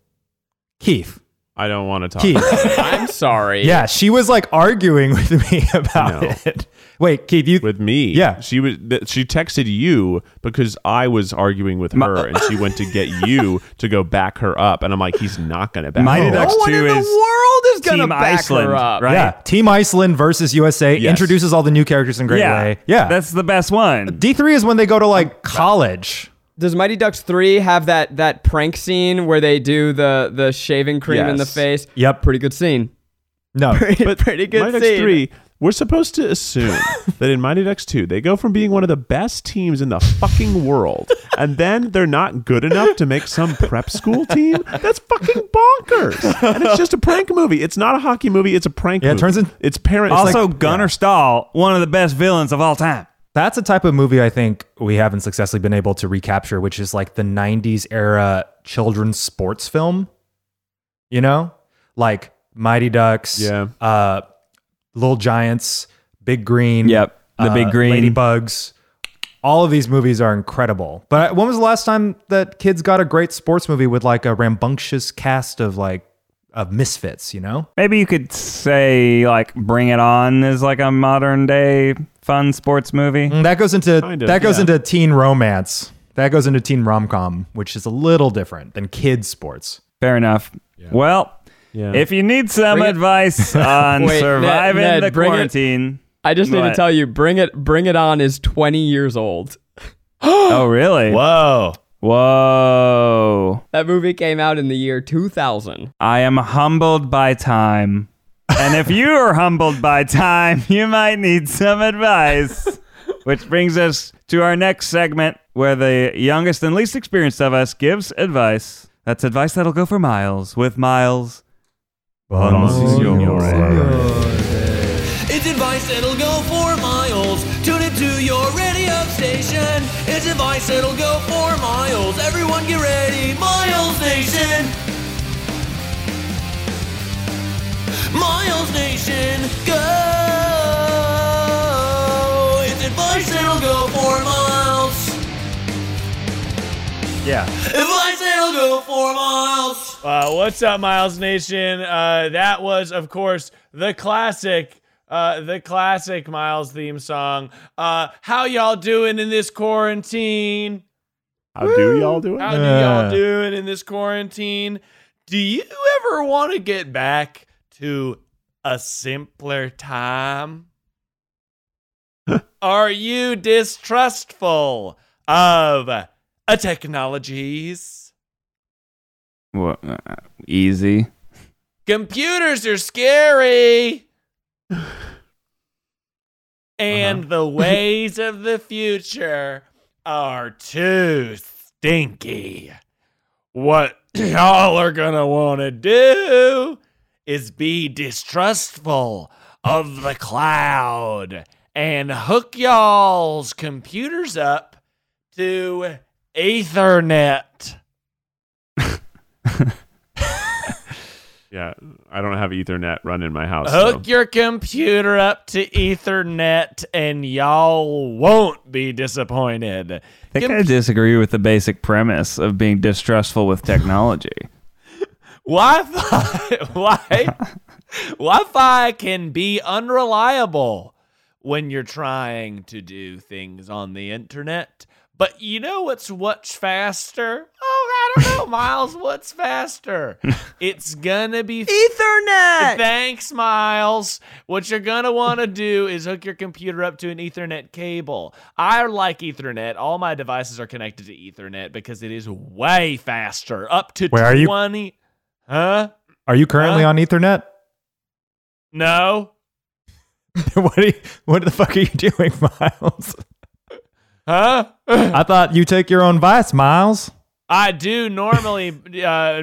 Keith. I don't want to talk. Keith. I'm sorry. yeah, she was like arguing with me about No. it. Wait, Keith, you. with me. Yeah. she was. th- She texted you because I was arguing with her, and she went to get you to go back her up, and I'm like, he's not going to back. Mighty her Ducks up. No one 2 in the is world is gonna Team back Iceland, her up. right? yeah, Team Iceland versus USA Yes. introduces all the new characters in great yeah, way. Yeah. That's the best one. D3 is when they go to like college. Does Mighty Ducks 3 have that that prank scene where they do the the shaving cream in the face? Yep. Pretty good scene. No. Pretty, But pretty good scene. Mighty Ducks three. We're supposed to assume that in Mighty Ducks 2, they go from being one of the best teams in the fucking world, and then they're not good enough to make some prep school team? That's fucking bonkers. And it's just a prank movie. It's not a hockey movie, it's a prank Yeah, it turns in- It's parent. Also, like- Gunnar Stahl, one of the best villains of all time. That's a type of movie I think we haven't successfully been able to recapture, which is like the 90s era children's sports film. You know? Like Mighty Ducks, Yeah. uh, Little Giants, Big Green. Yep, The uh, Big Green. Ladybugs. All of these movies are incredible. But when was the last time that kids got a great sports movie with like a rambunctious cast of like of misfits, you know? Maybe you could say like Bring It On is like a modern day fun sports movie. Mm, That goes into Kind of, that goes yeah. into teen romance. That goes into teen rom com, which is a little different than kids sports. Fair enough. Well, Yeah. if you need some Bring it- advice on Wait, Ned- surviving Ned, the bring it- quarantine. I just need to What? tell you, bring it bring it on is 20 years old. Oh, really? Whoa. Whoa. That movie came out in the year 2000. I am humbled by time. And if you are humbled by time, you might need some advice. Which brings us to our next segment where the youngest and least experienced of us gives advice. That's advice that'll go for miles with Miles. It's advice that'll go for miles. Tune it to your radio station. It's advice that'll go for miles. Everyone get ready, Miles Nation. Miles Nation, go! It's advice that'll go for miles. Yeah. Advice that'll go four miles. Uh, what's up, Miles Nation? Uh, that was, of course, the classic, uh, the classic Miles theme song. Uh, how y'all doing in this quarantine? How do y'all do it? How do y'all doing in this quarantine? Do you ever want to get back to a simpler time? Are you distrustful of uh, technologies? Wha- uh, easy. Computers are scary. and the ways of the future are too stinky. What y'all are gonna wanna do is be distrustful of the cloud and hook y'all's computers up to Ethernet. Yeah, I don't have Ethernet run in my house. Hook so- your computer up to Ethernet and y'all won't be disappointed. I think Com- I disagree with the basic premise of being distrustful with technology. Wi-Fi, Wi- Wi-Fi can be unreliable when you're trying to do things on the internet. But you know what's much faster? Oh, I don't know, Miles. What's faster? it's gonna be Ethernet. Thanks, Miles. What you're going to want to do is hook your computer up to an Ethernet cable. I like Ethernet. All my devices are connected to Ethernet because it is way faster. Up to Where are you? 20. Huh? Are you currently Huh? on Ethernet? No. what, are you, what the fuck are you doing, Miles? Huh? I thought you take your own advice, Miles. I do normally, uh,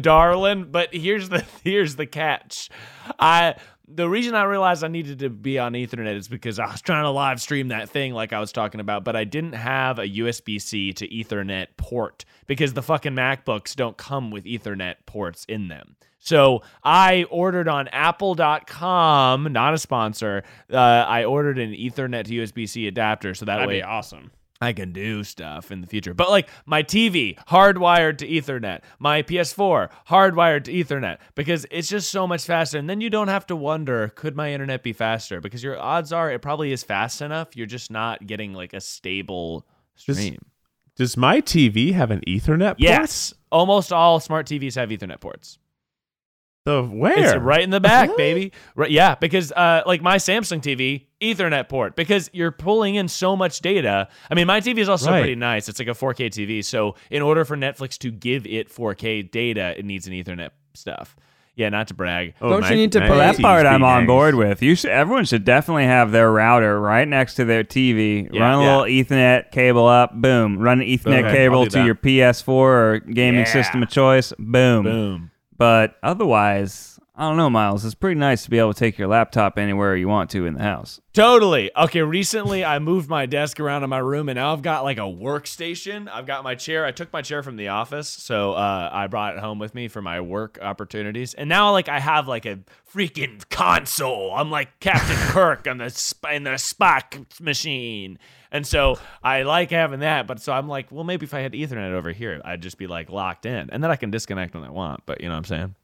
darling, but here's the here's the catch. I the reason I realized I needed to be on Ethernet is because I was trying to live stream that thing like I was talking about, but I didn't have a USB C to Ethernet port because the fucking MacBooks don't come with Ethernet ports in them. So I ordered on Apple.com, not a sponsor. Uh, I ordered an Ethernet to USB C adapter, so that That'd way be awesome. I can do stuff in the future. But like my TV, hardwired to Ethernet. My PS4, hardwired to Ethernet because it's just so much faster. And then you don't have to wonder, could my internet be faster? Because your odds are it probably is fast enough. You're just not getting like a stable stream. Does my TV have an Ethernet port? yes. Almost all smart TVs have Ethernet ports. The where? It's right in the back, baby. Right, yeah, because uh, like my Samsung TV, Ethernet port, because you're pulling in so much data. I mean, my TV is also Right. pretty nice. It's like a 4K TV, so in order for Netflix to give it 4K data, it needs an Ethernet stuff. Yeah, not to brag. Oh, Don't my- you need to my pay- Well, that part I'm on board with. You should, everyone should definitely have their router right next to their TV. Yeah, run a yeah. little Ethernet cable up. Boom. Run an Ethernet Okay, cable to your PS4 or gaming Yeah. system of choice. Boom. Boom. But otherwise, I don't know, Miles. It's pretty nice to be able to take your laptop anywhere you want to in the house. Totally. Okay, recently I moved my desk around in my room and now I've got like a workstation. I've got my chair. I took my chair from the office, so uh, I brought it home with me for my work opportunities. And now like I have like a freaking console. I'm like Captain Kirk on the sp- in the Spock machine. And so I like having that, but so I'm like, well, maybe if I had Ethernet over here, I'd just be like locked in, and then I can disconnect when I want. But you know what I'm saying?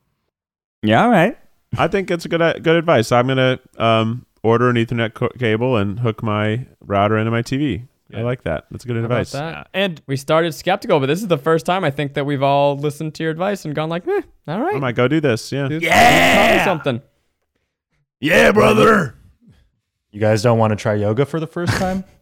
Yeah, all right. I think it's a good uh, good advice. I'm gonna um, order an Ethernet co- cable and hook my router into my TV. I like that. That's good How advice. that? Yeah. And We started skeptical, but this is the first time I think that we've all listened to your advice and gone like, eh, all right. I might go do this. Yeah. Dude, Yeah! tell me something. yeah, brother. You guys don't want to try yoga for the first time?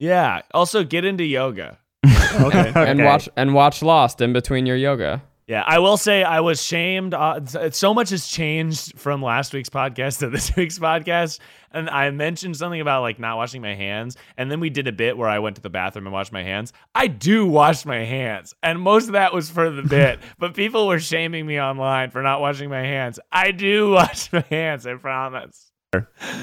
Yeah. Also, get into yoga. Okay. And watch and watch Lost in between your yoga. Yeah, I will say I was shamed. Uh, so much has changed from last week's podcast to this week's podcast, and I mentioned something about like not washing my hands, and then we did a bit where I went to the bathroom and washed my hands. I do wash my hands, and most of that was for the bit, but people were shaming me online for not washing my hands. I do wash my hands. I promise.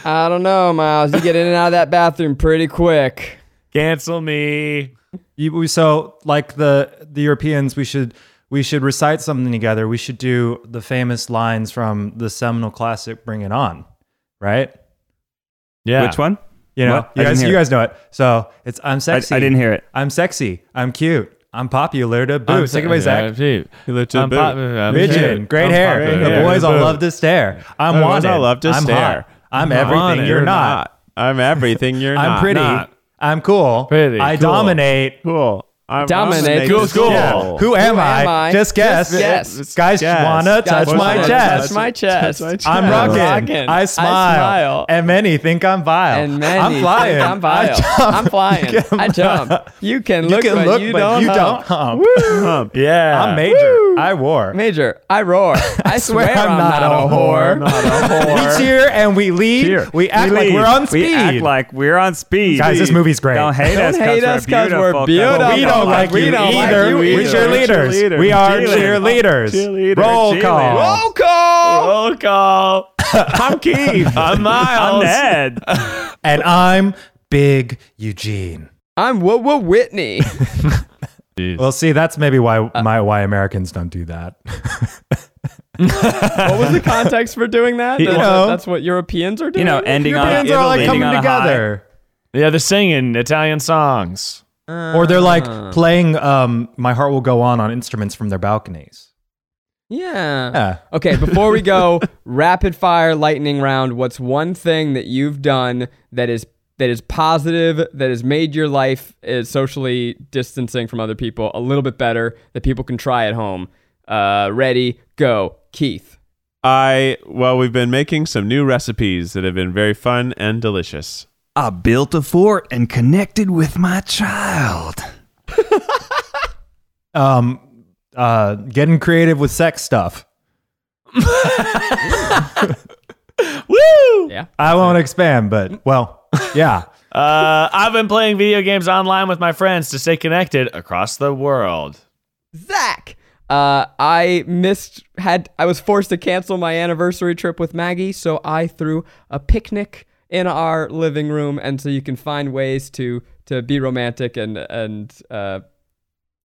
I don't know, Miles. You get in and out of that bathroom pretty quick. Cancel me. You, so like the the Europeans, we should we should recite something together. We should do the famous lines from the seminal classic "Bring It On," right? Yeah. Which one? You know, What? You guys, you guys know it. So it's I'm sexy. I didn't hear it. I'm sexy. I'm cute. I'm popular to boot. I'm Take it away, Zach. You look to I'm boot. pop- I'm Pigeon, cute. great I'm hair. popular. The boys all Boot. love to stare. I'm The boys wanted. all love to I'm stare. hot. I'm Not everything wanted. you're not. I'm everything you're not. I'm not. pretty. Not. I'm cool. Pretty. I Cool. dominate. Cool. I'm Dominate. I'm Cool, cool. Yeah. Who am, Who I? am I? Just guess. Just guess. Guys Guess. wanna Guys touch my wanna chest. Touch my chest. Touch my I'm chest. rocking. Rockin'. I I smile. smile. And many think I'm vile. And many I'm flying. think I'm vile. I jump. I'm flying. You can- I jump. You can You look, can but look, you but don't. you don't hump. Hump. Yeah. I'm major. I war. Major, I roar. I swear, I'm, not, a whore. Not a We cheer and we lead. Cheer. We act We like we're on speed. We act like we're on speed. Guys, this movie's great. Don't hate Don't us. hate us 'cause we're beautiful. But we don't like We you don't like either. you We're either. cheerleaders. Cheerleaders. We are Cheerleaders. cheerleaders. Cheerleaders. Roll Cheerleaders. call. Roll call. Roll call. I'm Keith. I'm Miles. I'm Ned. And I'm Big Eugene. I'm Woo Woo Whitney. Well, see, that's maybe why my why Americans don't do that. what was the context for doing that? You That- know. that's what Europeans are doing. You know, ending on Europeans are all like coming on a high. together. Yeah, they're singing Italian songs. Or they're like playing um, My Heart Will Go On on instruments from their balconies. Yeah. Yeah. Okay, before we go, rapid fire lightning round. What's one thing that you've done that is that is positive, that has made your life is socially distancing from other people a little bit better, that people can try at home? Uh, ready, go, Keith. I well, we've been making some new recipes that have been very fun and delicious. I built a fort and connected with my child. Um, uh, getting creative with sex stuff. Woo! Yeah, Yeah. I won't expand, but well, yeah. Uh, I've been playing video games online with my friends to stay connected across the world. Zach. Uh, I missed had I was forced to cancel my anniversary trip with Maggie, so I threw a picnic in our living room, and so you can find ways to to be romantic and and uh,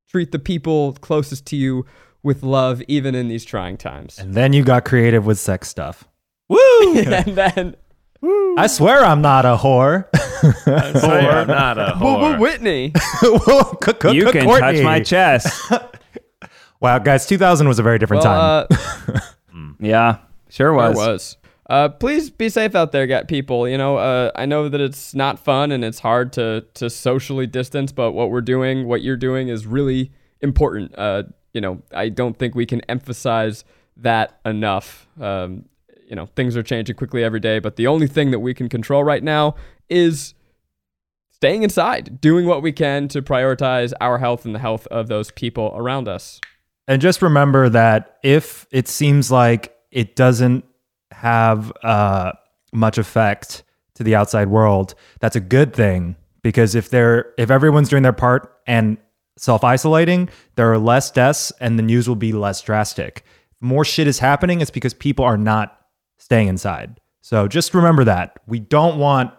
treat the people closest to you with love, even in these trying times. And then you got creative with sex stuff. Woo! and then I swear I'm not a whore. Say I'm not a whore. Whitney. You can touch my chest. Wow, guys, 2000 was a very different well, time. uh, yeah, sure was. There was. Uh, please be safe out there, get people. You know, uh, I know that it's not fun and it's hard to to socially distance, but what we're doing, what you're doing, is really important. Uh, you know, I don't think we can emphasize that enough. Um, you know, things are changing quickly every day, but the only thing that we can control right now is staying inside, doing what we can to prioritize our health and the health of those people around us. And just remember that if it seems like it doesn't have uh, much effect to the outside world, that's a good thing because if they're if everyone's doing their part and self isolating, there are less deaths and the news will be less drastic. More shit is happening, it's because people are not staying inside. So just remember that we don't want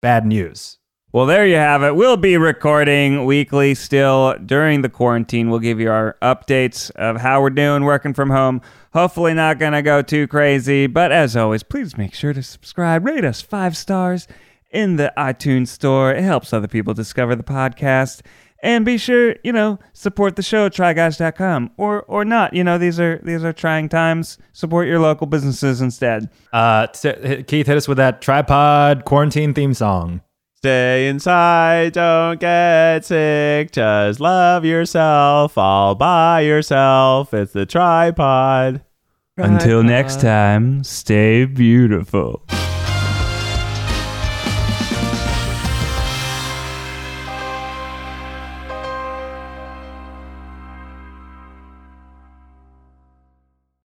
bad news. Well, there you have it. We'll be recording weekly still during the quarantine. We'll give you our updates of how we're doing working from home. Hopefully, not going to go too crazy. But as always, please make sure to subscribe, rate us five stars in the iTunes store. It helps other people discover the podcast. And be sure, you know, support the show at tryguys.com or or not. You know, these are these are trying times. Support your local businesses instead. Uh, Keith, hit us with that TryPod quarantine theme song. Stay inside, don't get sick, just love yourself all by yourself. It's the TryPod. Until next time, stay beautiful.